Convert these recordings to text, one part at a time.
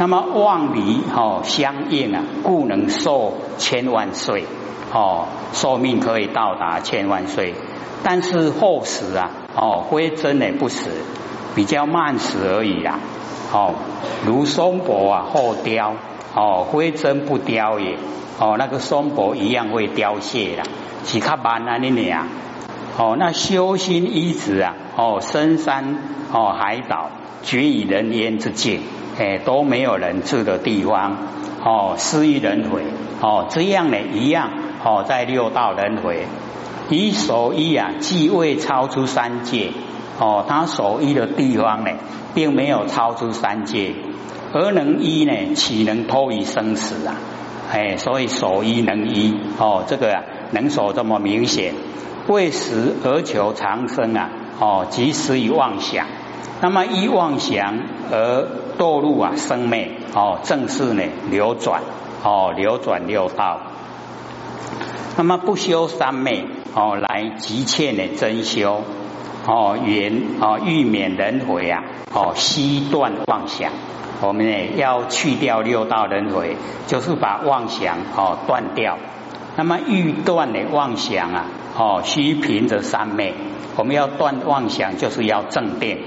那么望离哦相应啊，故能寿千万岁哦，寿命可以到达千万岁。但是后死啊哦，非真的不死，比较慢死而已啊哦，如松柏啊后凋哦，非真不凋也哦，那个松柏一样会凋谢的，只看慢啊你俩哦，那修心一直啊哦，深山哦海岛绝以人烟之境。哎，都没有人住的地方，哦，失于轮回，哦，这样呢一样，哦，在六道轮回，以所依啊，既未超出三界，哦，他所依的地方呢，并没有超出三界，而能依呢，岂能脱于生死啊？哎，所以所依能依，哦，这个啊，能所这么明显，为死而求长生啊，哦，即死于妄想，那么依妄想而。堕入啊生灭哦，正是呢流转哦，流转六道。那么不修三昧哦，来急切呢真修哦，缘哦欲免轮回啊哦，悉断妄想。我们呢要去掉六道轮回，就是把妄想哦断掉。那么欲断的妄想啊哦，须凭着三昧。我们要断妄想，就是要正定。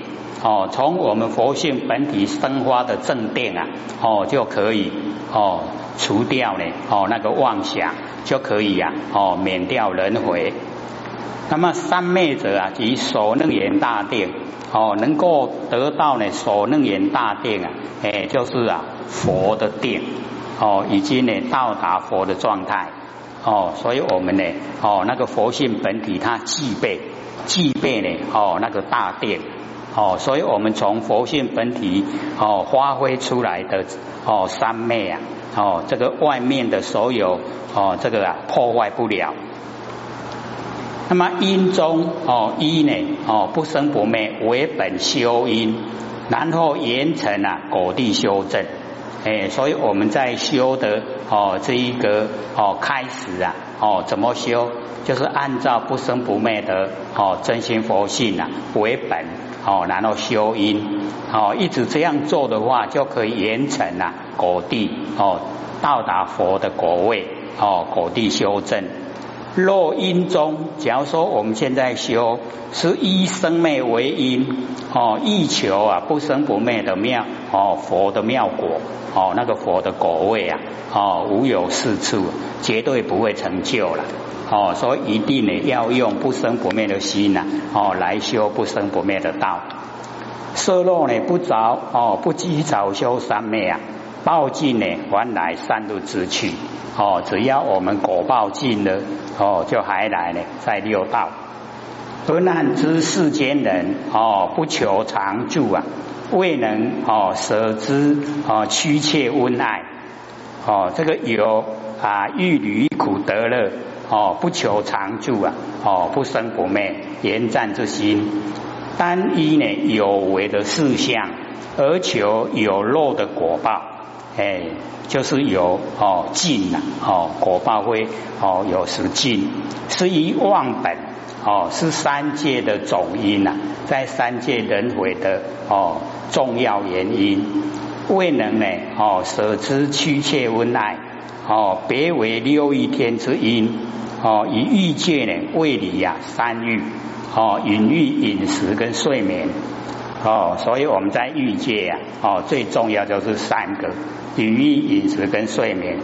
哦，从我们佛性本体生发的正定啊，哦就可以哦除掉呢哦那个妄想就可以呀哦免掉轮回。那么三昧者啊，即所能言大定哦，能够得到呢所能言大定啊，哎就是啊佛的定哦，已经呢到达佛的状态哦，所以我们呢哦那个佛性本体它具备具备呢哦那个大定。哦，所以我们从佛性本体哦发挥出来的哦三昧啊，哦这个外面的所有哦这个啊破坏不了。那么因中哦一呢哦不生不灭为本修因，然后严成啊果地修正。哎，所以我们在修的哦这一个哦开始啊哦怎么修，就是按照不生不灭的哦真心佛性啊为本。哦，然后修因，哦，一直这样做的话，就可以严成啊果地哦，到达佛的果位哦，果地修正。若因中，假如说我们现在修是以生灭为因哦，欲求啊不生不灭的妙哦，佛的妙果哦，那个佛的果位啊哦，无有是处，绝对不会成就了。哦，所以一定呢要用不生不灭的心呐，哦来修不生不灭的道。色若呢不着哦，不积早修三昧啊，报尽呢还来三路之去。哦，只要我们果报尽了，哦就还来呢在六道。而难知世间人哦，不求长住啊，未能哦舍之哦屈切温爱。哦，这个有啊欲离苦得乐。哦，不求长住啊！哦，不生不灭，言战之心，单一呢有为的事项，而求有漏的果报，哎，就是有哦尽呐，哦果报会哦有时尽，是以忘本哦，是三界的总因呐，在三界轮回的哦重要原因，未能呢哦舍之屈切温爱，哦别为六欲天之因。哦，以欲界呢为理呀，三欲哦，饮欲、饮食跟睡眠。哦，所以我们在欲界呀哦，最重要就是三个。饮欲、饮食跟睡眠。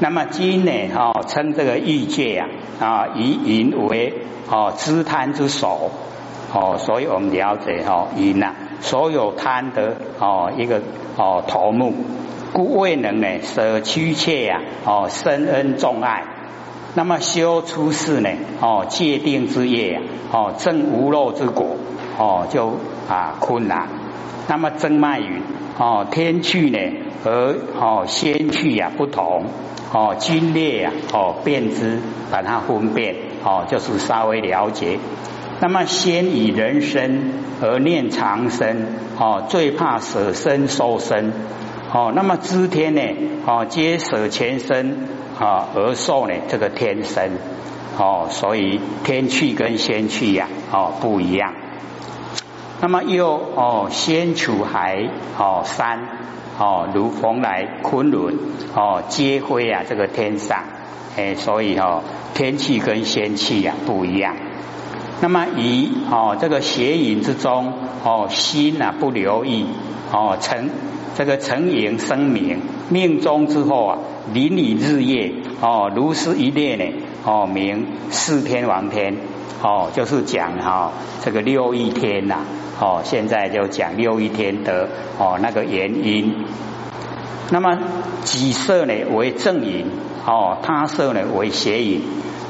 那么今呢哦，称这个欲界呀啊，以淫为哦，知贪之首哦，所以我们了解哦，淫呐，所有贪的哦一个哦头目，故未能呢舍屈切呀哦，深恩重爱。那么修出世呢？哦，界定之业哦，证无漏之果哦，就啊困难。那么真脉云哦，天趣呢和哦仙趣呀不同哦，精烈呀哦辨之，把它分辨哦，就是稍微了解。那么先以人生而念长生哦，最怕舍身受身哦。那么知天呢哦，皆舍前身。啊，而受呢这个天生哦，所以天趣跟仙趣呀哦不一样。那么又哦先处海哦山哦，如蓬莱、昆仑哦，皆辉啊，这个天上，哎，所以哦，天气跟仙气啊不一样。那么以哦这个邪淫之中哦心啊不留意哦成这个成影生明命中之后啊邻里日夜哦如是一列呢哦名四天王天哦就是讲哈这个六一天呐哦现在就讲六一天的哦那个原因。那么己色呢为正淫哦他色呢为邪淫，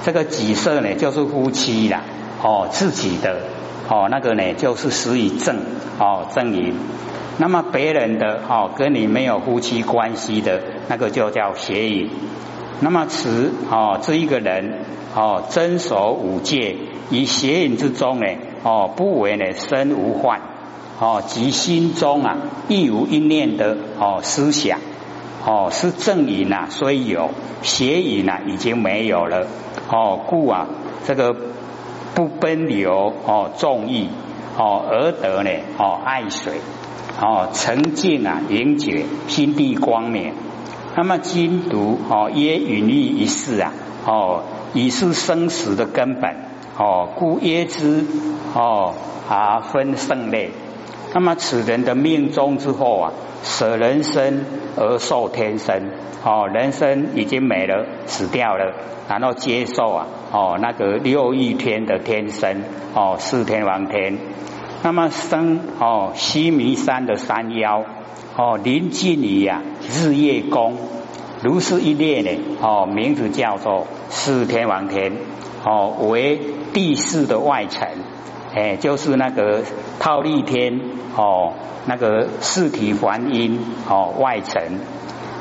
这个己色呢就是夫妻啦。哦，自己的哦，那个呢，就是属于正哦正淫。那么别人的哦，跟你没有夫妻关系的那个就叫邪淫。那么此哦这一个人哦，遵守五戒，以邪淫之中呢哦，不为呢身无患哦，即心中啊亦无一念的哦思想哦，是正淫呐，虽有邪淫呐，已经没有了哦，故啊这个。不奔流哦，众意哦，而得呢哦，爱水哦，沉静啊，永绝心地光明。那么精读哦，耶允欲一世啊哦，已是生死的根本哦，故耶之哦啊分胜类。那么此人的命中之后啊，舍人生而受天生哦，人生已经没了，死掉了，然后接受啊。哦，那个六亿天的天生哦，四天王天，那么生哦西弥山的山腰哦，临近于呀日月宫，如是一列呢哦，名字叫做四天王天哦，为地势的外层，哎，就是那个套利天哦，那个四体还阴哦外层，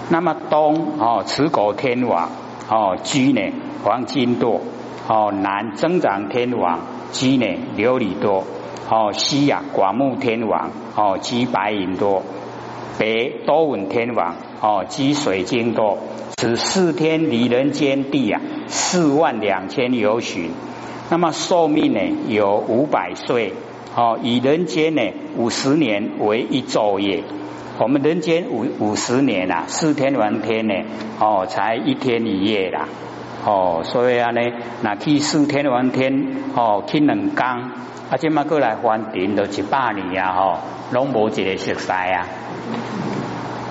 那么东哦持国天王哦居呢黄金多。哦，南增长天王居呢琉璃多，哦西呀广目天王哦居白银多，北多闻天王哦积水经多，此四天离人间地啊四万两千有许，那么寿命呢有五百岁哦，以人间呢五十年为一昼夜，我们人间五五十年啊，四天王天呢哦才一天一夜啦。哦，所以啊呢，那去四天王天哦，去两工，啊，即马过来还定都一百年啊，吼，拢无一个熟悉啊。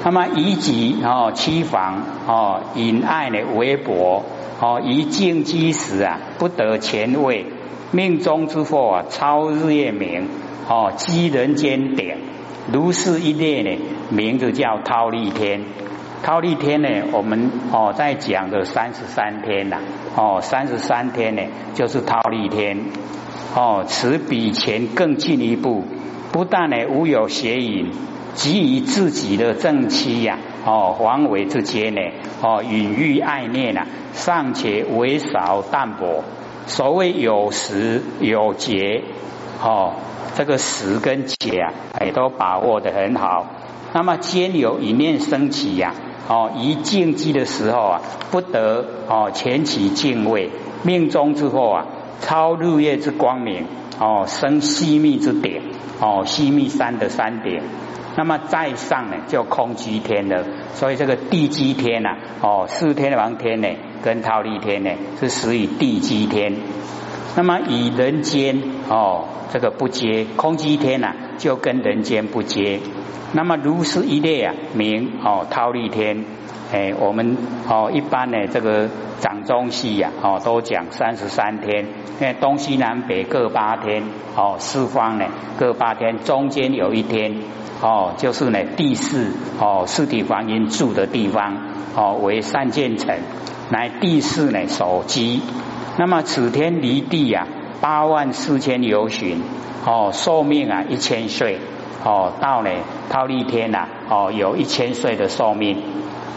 那么以己哦欺房哦引爱呢为薄哦以静积时啊不得前位命中之祸啊超日月明哦积人间点如是一列呢名字叫韬利天。韬利天呢，我们哦在讲的三十三天呐，哦三十三天呢就是韬利天，哦此比前更进一步，不但呢无有邪淫，给予自己的正妻呀，哦黄维之间呢，哦隐喻爱念呐，尚且微少淡薄，所谓有时有节，哦这个时跟节啊，也都把握的很好，那么兼有一念升起呀。哦，一静寂的时候啊，不得哦前起敬畏，命中之后啊，超日月之光明哦，生细密之点哦，细密山的山点。那么再上呢，就空居天了。所以这个地居天呐，哦，四天王天呢，跟忉利天呢，是属于地居天。那么以人间哦，这个不接空居天呐，就跟人间不接。那么如是一列啊，名哦忉利天，哎，我们哦一般呢这个掌中戏呀，哦都讲三十三天，因为东西南北各八天，哦四方呢各八天，中间有一天，哦就是呢第四哦四体黄阴住的地方，哦为三建城，乃第四呢首基，那么此天离地呀八万四千由旬，哦寿命啊一千岁。哦，到呢，忉利天呐，哦，有一千岁的寿命。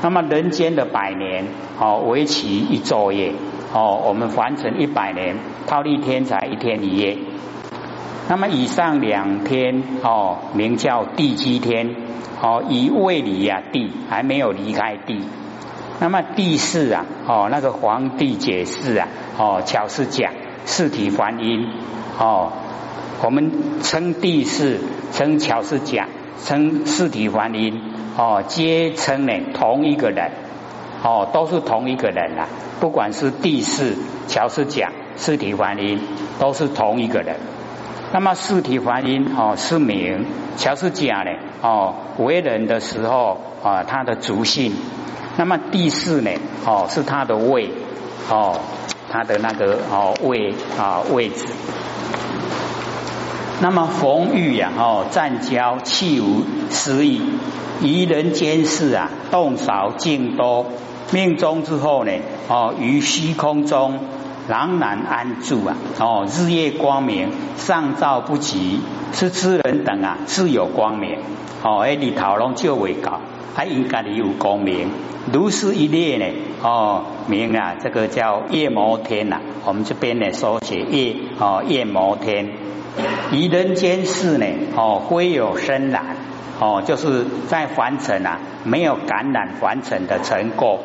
那么人间的百年，哦，为期一昼夜。哦，我们完成一百年，套利天才一天一夜。那么以上两天，哦，名叫地基天。哦，以位里呀地，还没有离开地。那么地四啊，哦，那个皇帝解释啊，哦，巧是讲四体还阴。哦，我们称地四。称巧是讲，称四体还阴，哦，皆称呢同一个人，哦，都是同一个人啊。不管是第四乔氏讲四体还音，都是同一个人。那么四体还音哦是名，乔氏讲呢哦为人的时候啊他的族性。那么第四呢哦是他的位哦他的那个哦位啊位置。那么逢遇呀，哦，战交气无失意，于人间事啊，动少静多，命中之后呢，哦，于虚空中朗然安住啊，哦，日夜光明，上照不及，是知人等啊，自有光明，哦，哎，你讨论就会搞，还应该你有光明，如是一列呢，哦，明啊，这个叫夜摩天呐，我们这边呢，说写夜，哦，夜摩天。于人间世呢，哦，归有生染，哦，就是在凡尘啊，没有感染凡尘的尘垢。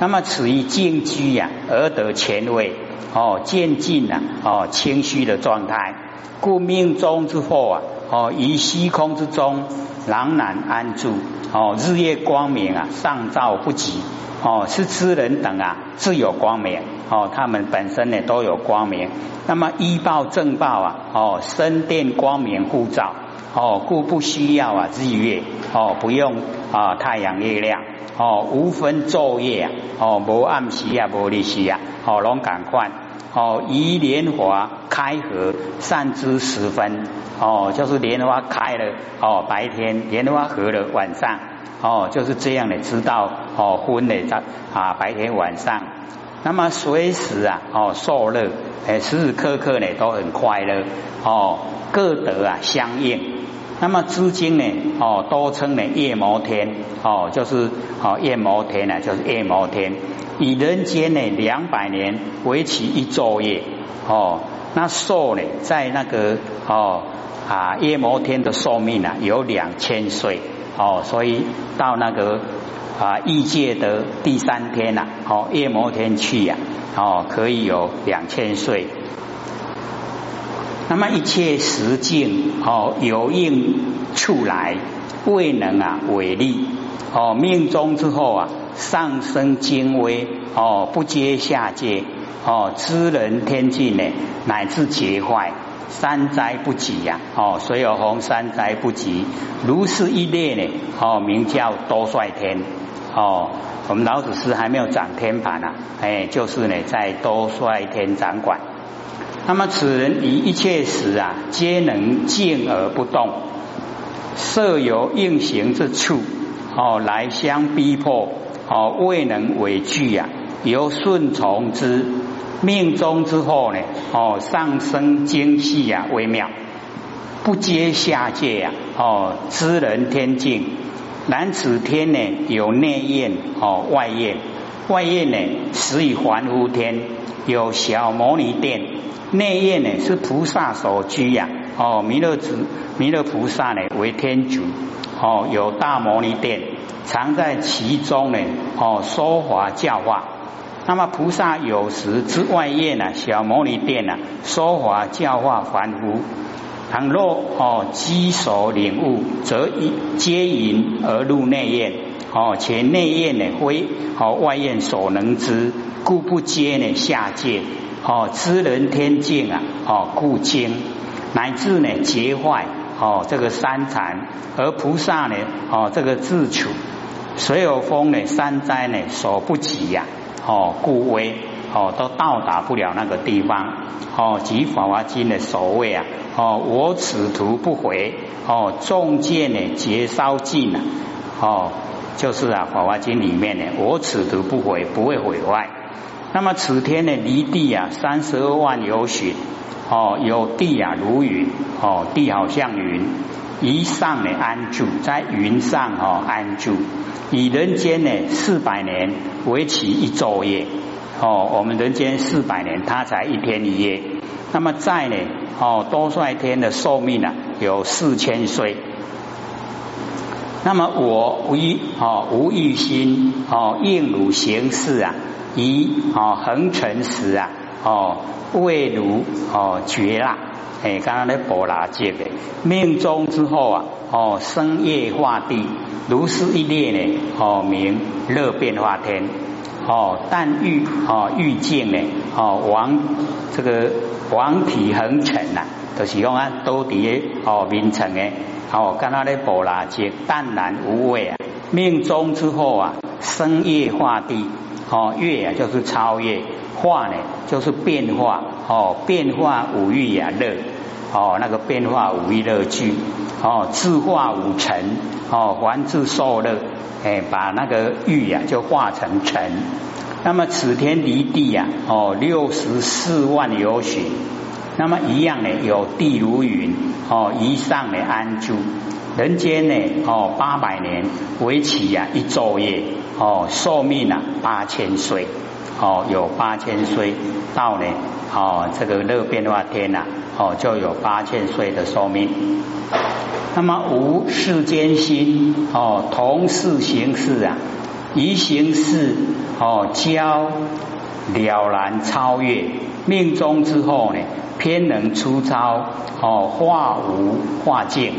那么此于静居呀，而得前位，哦，渐进啊，哦，清虚的状态。故命中之后啊，哦，于虚空之中朗然安住，哦，日夜光明啊，上照不及，哦，是知人等啊，自有光明。哦，他们本身呢都有光明，那么依报正报啊，哦，身电光明护照，哦，故不需要啊日月，哦，不用啊太阳月亮，哦，无分昼夜啊，哦，无暗时啊，无日时啊，哦，拢赶快，哦，以莲花开合善知时分，哦，就是莲花开了，哦，白天莲花合了晚上，哦，就是这样的知道，哦，分的在啊白天晚上。那么随时啊，哦，受乐，哎，时时刻刻呢都很快乐，哦，各得啊相应。那么资金呢，哦，都称呢夜摩天，哦，就是哦夜摩天呢，就是夜摩天。以人间呢两百年为期一昼夜，哦，那寿呢在那个哦啊夜摩天的寿命啊有两千岁，哦，所以到那个。啊，异界的第三天呐，哦，夜摩天去呀，哦，可以有两千岁。那么一切实境，哦，有应处来，未能啊违力，哦，命中之后啊，上升精微，哦，不接下界，哦，知人天境呢，乃至劫坏，三灾不及呀，哦，所有红三灾不及，如是一列呢，哦，名叫多帅天。哦，我们老子师还没有掌天盘啊，哎，就是呢，在多帅天掌管。那么此人以一切时啊，皆能静而不动，设有应行之处，哦，来相逼迫，哦，未能为惧呀，由顺从之，命中之后呢，哦，上升精细呀，微妙，不接下界呀，哦，知人天境。然此天呢，有内焰哦，外焰，外焰呢，始以凡夫天，有小摩尼殿，内焰呢是菩萨所居呀，哦，弥勒子弥勒菩萨呢为天主，哦，有大摩尼殿，常在其中呢，哦，说法教化。那么菩萨有时之外业呢，小摩尼殿呢，说法教化凡夫。倘若哦，积所领悟，则一皆引而入内焰哦，且内焰呢，非哦外焰所能知，故不接呢下界哦，知人天境啊哦，故经乃至呢结坏哦，这个三禅，而菩萨呢哦，这个自处，所有风呢三灾呢所不及呀哦，故为哦都到达不了那个地方哦，即法华经的所谓啊。哦，我此途不回。哦，众见呢，劫烧尽了。哦，就是啊，《法华经》里面呢，我此途不毁，不会毁坏。那么此天呢，离地啊，三十二万有许。哦，有地啊，如云。哦，地好像云。一上呢，安住在云上哦，安住。以人间呢，四百年为期一昼夜。哦，我们人间四百年，他才一天一夜。那么在呢？哦，多帅天的寿命啊，有四千岁。那么我无哦无欲心哦应汝行事啊，以哦恒成时啊哦未如哦绝啦哎，刚刚那波拉节的命中之后啊，哦，生业化地，如是一列呢，哦，名乐变化天，哦，但欲哦欲见呢，哦王这个王体恒成呐，就是用啊都底哦名称的，哦，刚刚那波拉节淡然无味啊，命中之后啊，生业化地，哦，越啊就是超越，化呢就是变化，哦，变化五欲呀乐。哦，那个变化五欲乐趣，哦，自化五尘，哦，凡自受乐，哎，把那个欲呀就化成尘。那么此天离地呀，哦，六十四万有许。那么一样呢，有地如云，哦，以上呢安住。人间呢，哦，八百年为期呀一昼夜，哦，寿命啊八千岁，哦，有八千岁到呢，哦，这个乐变化天呐。哦，就有八千岁的寿命。那么无世间心哦，同事行事啊，一行事哦，交了然超越命中之后呢，偏能出超哦，化无化境，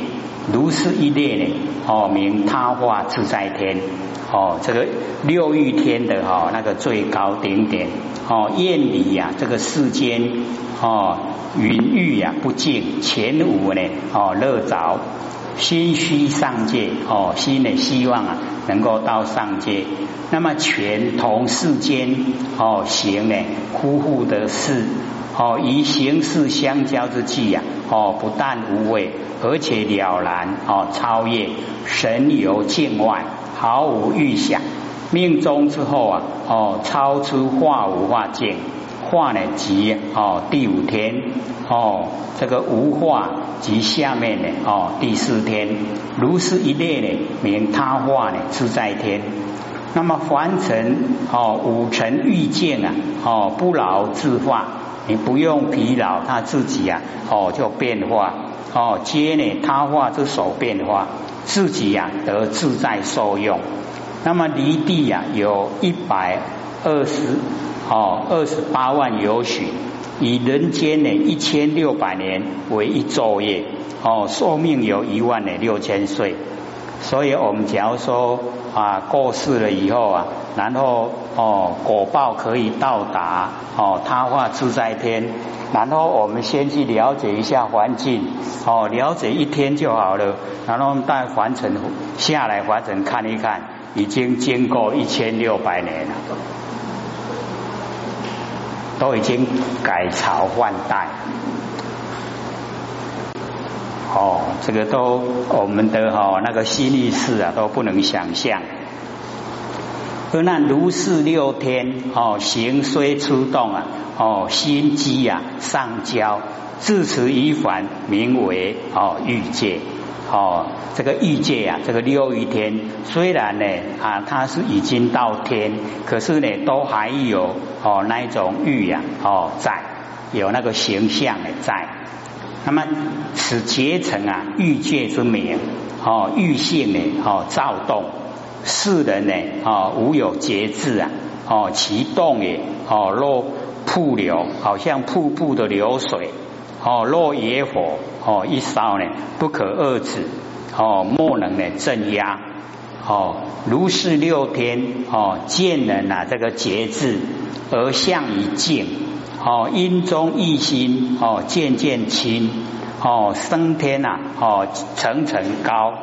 如是一列呢哦，名他化自在天哦，这个六欲天的哈那个最高顶点哦，厌离呀这个世间哦。云欲呀不净，前无呢哦乐着，心虚上界哦，心呢希望啊能够到上界。那么全同世间哦行呢呼呼的事哦，与形式相交之际呀哦，不但无畏，而且了然哦超越神游境外，毫无预想。命中之后啊哦，超出化无化境。化呢即哦第五天哦这个无化即下面呢哦第四天如是一列呢名他化呢自在天那么凡尘哦五尘欲见啊哦不劳自化你不用疲劳他自己啊哦就变化哦皆呢他化之手变化自己呀得自在受用那么离地呀有一百二十。哦，二十八万有许，以人间呢一千六百年为一昼夜，哦，寿命有一万呢六千岁，所以我们假如说啊过世了以后啊，然后哦果报可以到达哦他化自在天，然后我们先去了解一下环境，哦了解一天就好了，然后我们带凡尘下来凡尘看一看，已经经过一千六百年了。都已经改朝换代，哦，这个都我们的哈那个心意识啊都不能想象。而那如是六天哦，行虽出动啊，哦，心机啊上交，自持一凡，名为哦欲界。哦，这个欲界啊，这个六欲天，虽然呢啊，它是已经到天，可是呢，都还有哦那一种欲呀哦在，有那个形象的在。那么此结成啊欲界之名，哦欲性呢哦躁动，世人呢哦无有节制啊，哦其动也哦若瀑流，好像瀑布的流水。哦，若野火哦一烧呢，不可遏止哦，莫能呢镇压哦，如是六天哦，见人啊这个节制而向以静哦，阴中一心哦，渐渐清哦，升天呐哦，层层高，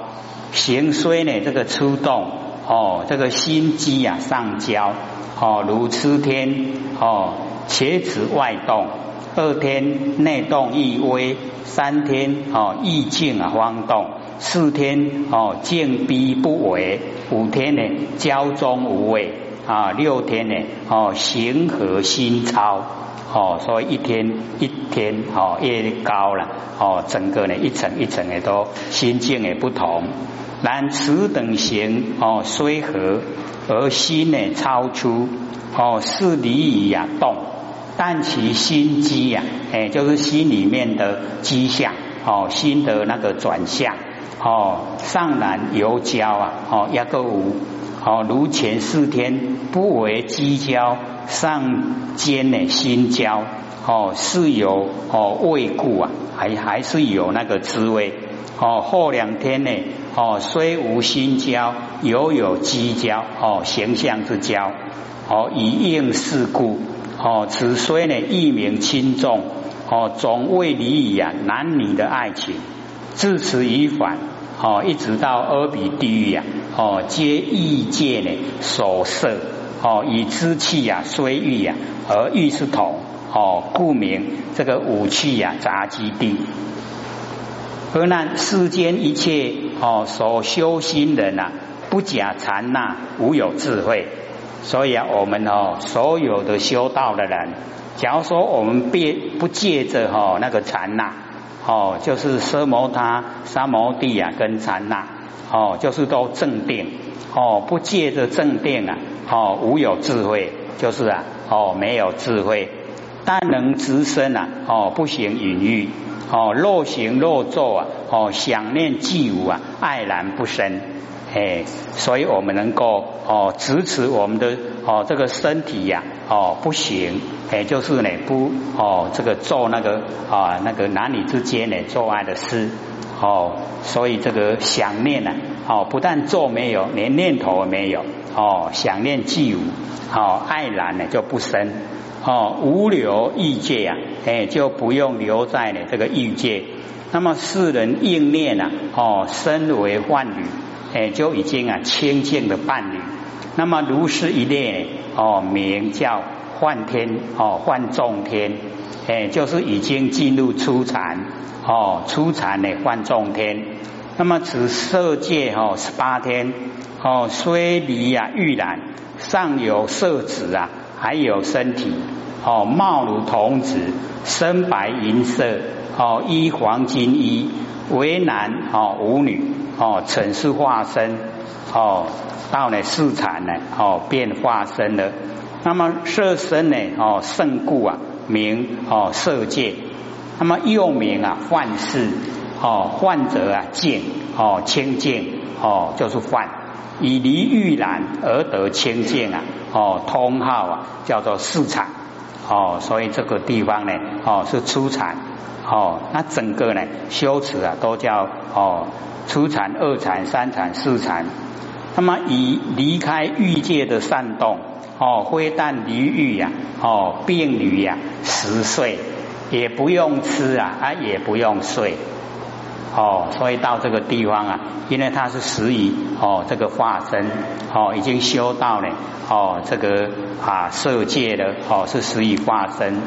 行虽呢这个出动哦，这个心机啊上交哦，如吃天哦，且此外动。二天内动亦微，三天哦意静啊方动，四天哦静逼不为，五天呢交中无畏啊，六天呢哦行和心超哦，所以一天一天哦越高了哦，整个呢一层一层的都心境也不同。然此等行哦虽和，而心呢超出哦是离矣啊动。但其心机呀，哎，就是心里面的机象，哦，心的那个转向，哦，上难由交啊，哦，压个无，哦，如前四天不为机交，上间呢心交，哦是有哦未故啊，还还是有那个滋味哦。后两天呢哦虽无心交，犹有机交哦形象之交哦以应事故哦此虽呢一名轻重哦总为离矣啊男女的爱情至此已反哦一直到阿鼻地狱呀哦皆异界呢所摄。哦，以之气呀，虽欲呀，而欲是同哦，故名这个武器呀杂基地。而那世间一切哦，所修心人呐，不假禅那，无有智慧。所以啊，我们哦，所有的修道的人，假如说我们别不借着哈那个禅那哦，就是奢摩他、三摩地啊，跟禅那哦，就是都正定。哦，不借着正定啊。哦，无有智慧，就是啊，哦，没有智慧，但能直身啊，哦，不行隐喻，哦，若行若坐啊，哦，想念既无啊，爱然不生，哎，所以我们能够哦，支持我们的哦这个身体呀，哦，不行，哎，就是呢不哦，这个做那个啊那个男女之间呢做爱的事，哦，所以这个想念呢，哦，不但做没有，连念头也没有。哦，想念既无，哦，爱然呢就不生，哦，无留欲界啊，哎，就不用留在呢这个欲界。那么世人应念啊，哦，身为万侣，哎，就已经啊清净的伴侣。那么如是一列，哦，名叫幻天，哦，幻众天，哎，就是已经进入初禅，哦，初禅的幻众天。那么此色界哦十八天。哦，虽离呀玉兰，上有色子啊，还有身体哦，貌如童子，身白银色哦，衣黄金衣，为男哦，无女哦，曾是化身哦，到了四禅呢哦，变化身了。那么色身呢哦，胜故啊，名哦色界。那么又名啊幻世哦，幻者啊见哦清净哦，就是幻。以离欲染而得清净啊，哦，通号啊，叫做四禅，哦，所以这个地方呢，哦，是初禅，哦，那整个呢修持啊，都叫哦初禅、二禅、三禅、四禅。那么以离开欲界的善动，哦，非但离欲呀，哦，病女呀，十岁也不用吃啊，啊，也不用睡。哦，所以到这个地方啊，因为它是始于哦这个化身哦，已经修到了哦这个啊色界的哦是始于化身。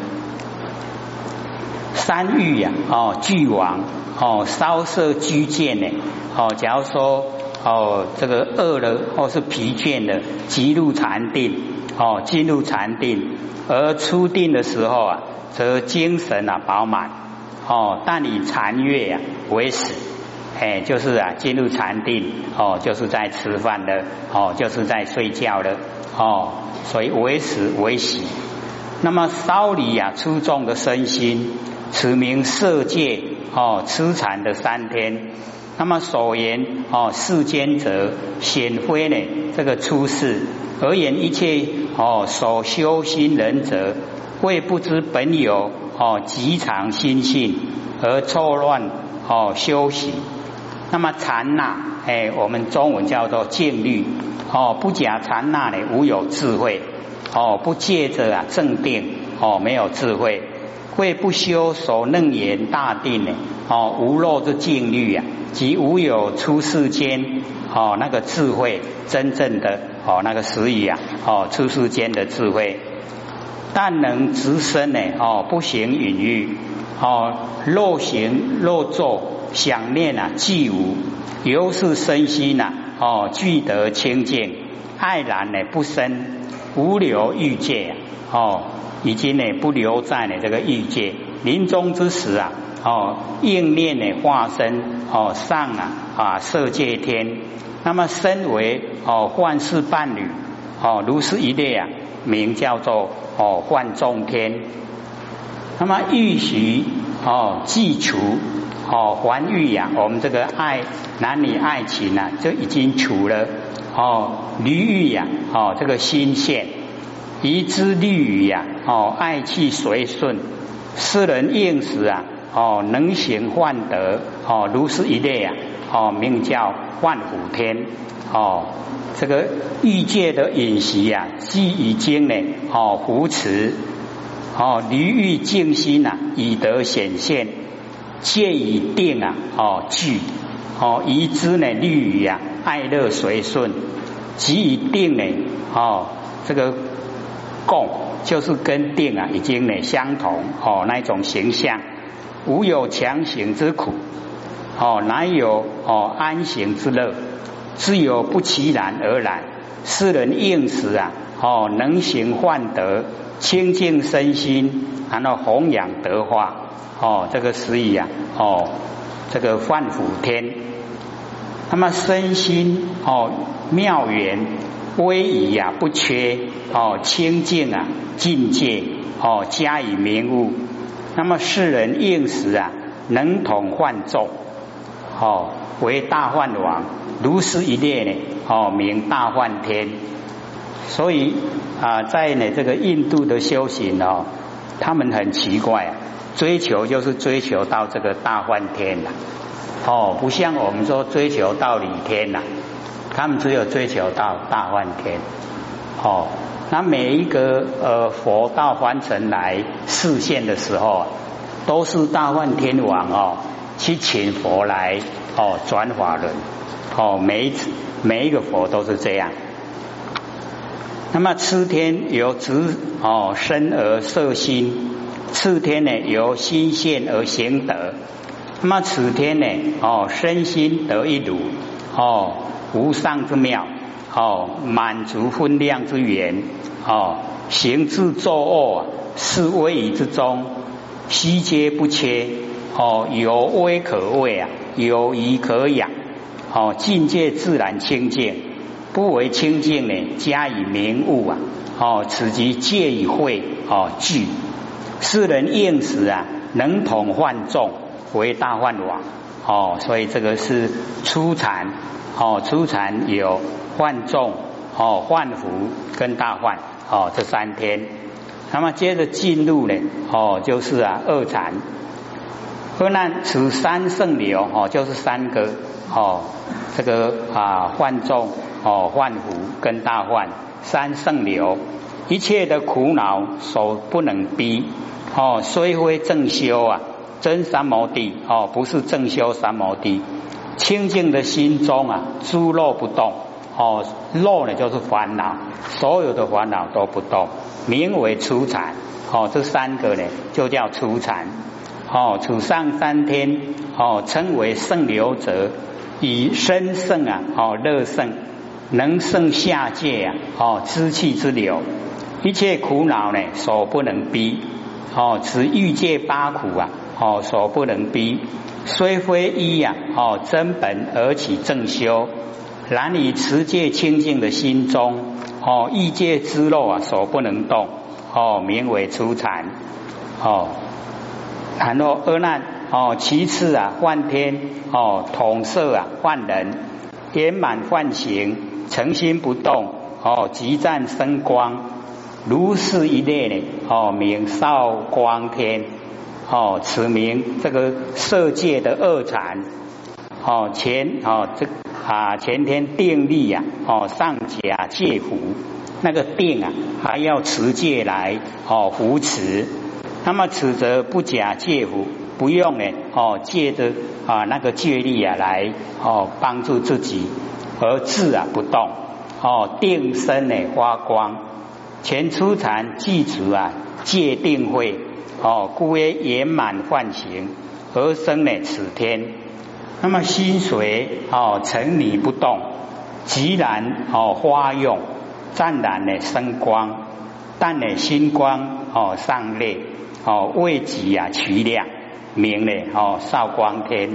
三欲呀哦俱亡哦烧色居见呢哦，假如说哦这个饿了或是疲倦了，即入禅定哦进入禅定，而出定的时候啊，则精神啊饱满。哦，但以禅悦呀为始，哎，就是啊，进入禅定，哦，就是在吃饭的，哦，就是在睡觉的，哦，所以为始为喜。那么烧离呀，出众的身心，此名色界，哦，痴禅的三天。那么所言，哦，世间者显非呢，这个出世而言一切，哦，所修心人者，为不知本有。哦，极常心性而错乱哦，修习。那么禅那，哎，我们中文叫做静虑哦，不假禅那呢，无有智慧哦，不借着啊正定哦，没有智慧，会不修所楞严大定呢哦，无漏之静虑啊，即无有出世间哦那个智慧，真正的哦那个实语啊哦出世间的智慧。但能直身呢？哦，不行隐喻哦，若行若坐，想念啊，既无，由是身心呐，哦，具得清净，爱然呢不生，无留欲界哦，已经呢不留在呢这个欲界，临终之时啊，哦，应念呢化身哦上啊啊色界天，那么身为哦幻世伴侣哦，如是一列啊。名叫做哦幻众天，那么欲许哦既除哦还欲呀，我们这个爱男女爱情啊，就已经除了哦离欲呀哦这个心线，移之利于呀哦爱气随顺世人应时啊，哦，能行幻德，哦，如是一类啊，哦，名叫万虎天，哦，这个欲界的饮食呀，既已经呢，哦，扶持，哦，离欲静心呐，以得显现，戒以定啊，哦，具，哦，以之呢，律语啊，爱乐随顺，即以定呢，哦，这个共就是跟定啊，已经呢相同，哦，那一种形象，无有强行之苦，哦，难有哦安行之乐？自有不其然而然，世人应时啊，哦，能行患德。清净身心，然后弘扬德化，哦，这个所以啊，哦，这个万福天，那么身心哦妙缘威仪啊不缺哦清净啊境界哦加以明悟，那么世人应时啊能统幻众哦为大幻王，如是一列呢哦名大幻天。所以啊，在呢这个印度的修行哦，他们很奇怪，追求就是追求到这个大梵天了，哦，不像我们说追求到理天呐，他们只有追求到大梵天，哦，那每一个呃佛到凡尘来示现的时候，都是大梵天王哦去请佛来哦转法轮，哦，每一次每一个佛都是这样。那么次天由直哦身而色心，次天呢由心现而行德。那么此天呢哦身心得一如哦无上之妙哦满足分量之源哦行至作恶是威仪之中悉皆不缺哦有威可畏啊有仪可养哦境界自然清净。不为清净呢，加以明悟啊！哦，此即戒以慧哦具。世人应时啊，能统患众为大幻王哦，所以这个是初禅哦，初禅有患众哦、幻福跟大幻哦这三天。那么接着进入呢哦，就是啊二禅。二难此三圣流哦，就是三个哦，这个啊幻众。哦，幻福跟大幻三圣流，一切的苦恼所不能逼。哦，虽非正修啊，真三摩地哦，不是正修三摩地。清净的心中啊，诸漏不动。哦，漏呢就是烦恼，所有的烦恼都不动，名为初禅。哦，这三个呢就叫初禅。哦，此上三天哦，称为圣流者，以身圣啊，哦乐圣。能胜下界啊！哦，知气之流，一切苦恼呢，所不能逼。哦，此欲界八苦啊！哦，所不能逼。虽非一呀！哦，真本而起正修，然以持戒清净的心中，哦，欲界之肉啊，所不能动。哦，名为初禅。哦，然后二难。哦，其次啊，幻天。哦，统摄啊，幻人，圆满幻形。诚心不动，哦，即战生光，如是一列呢，哦，名少光天，哦，此名这个色界的二禅，哦，前哦这啊前天定力呀，哦上甲戒福，那个定啊还要持戒来哦扶持，那么此则不假戒福，不用呢，哦借着啊那个戒力啊来哦帮助自己。而自啊不动。哦，定身呢发光，前出禅具足啊戒定慧。哦，故曰圆满幻形而生呢此天。那么心随哦沉迷不动，即然哦花用。湛然呢生光，但呢心光哦上列哦未及啊取量，名呢哦少光天。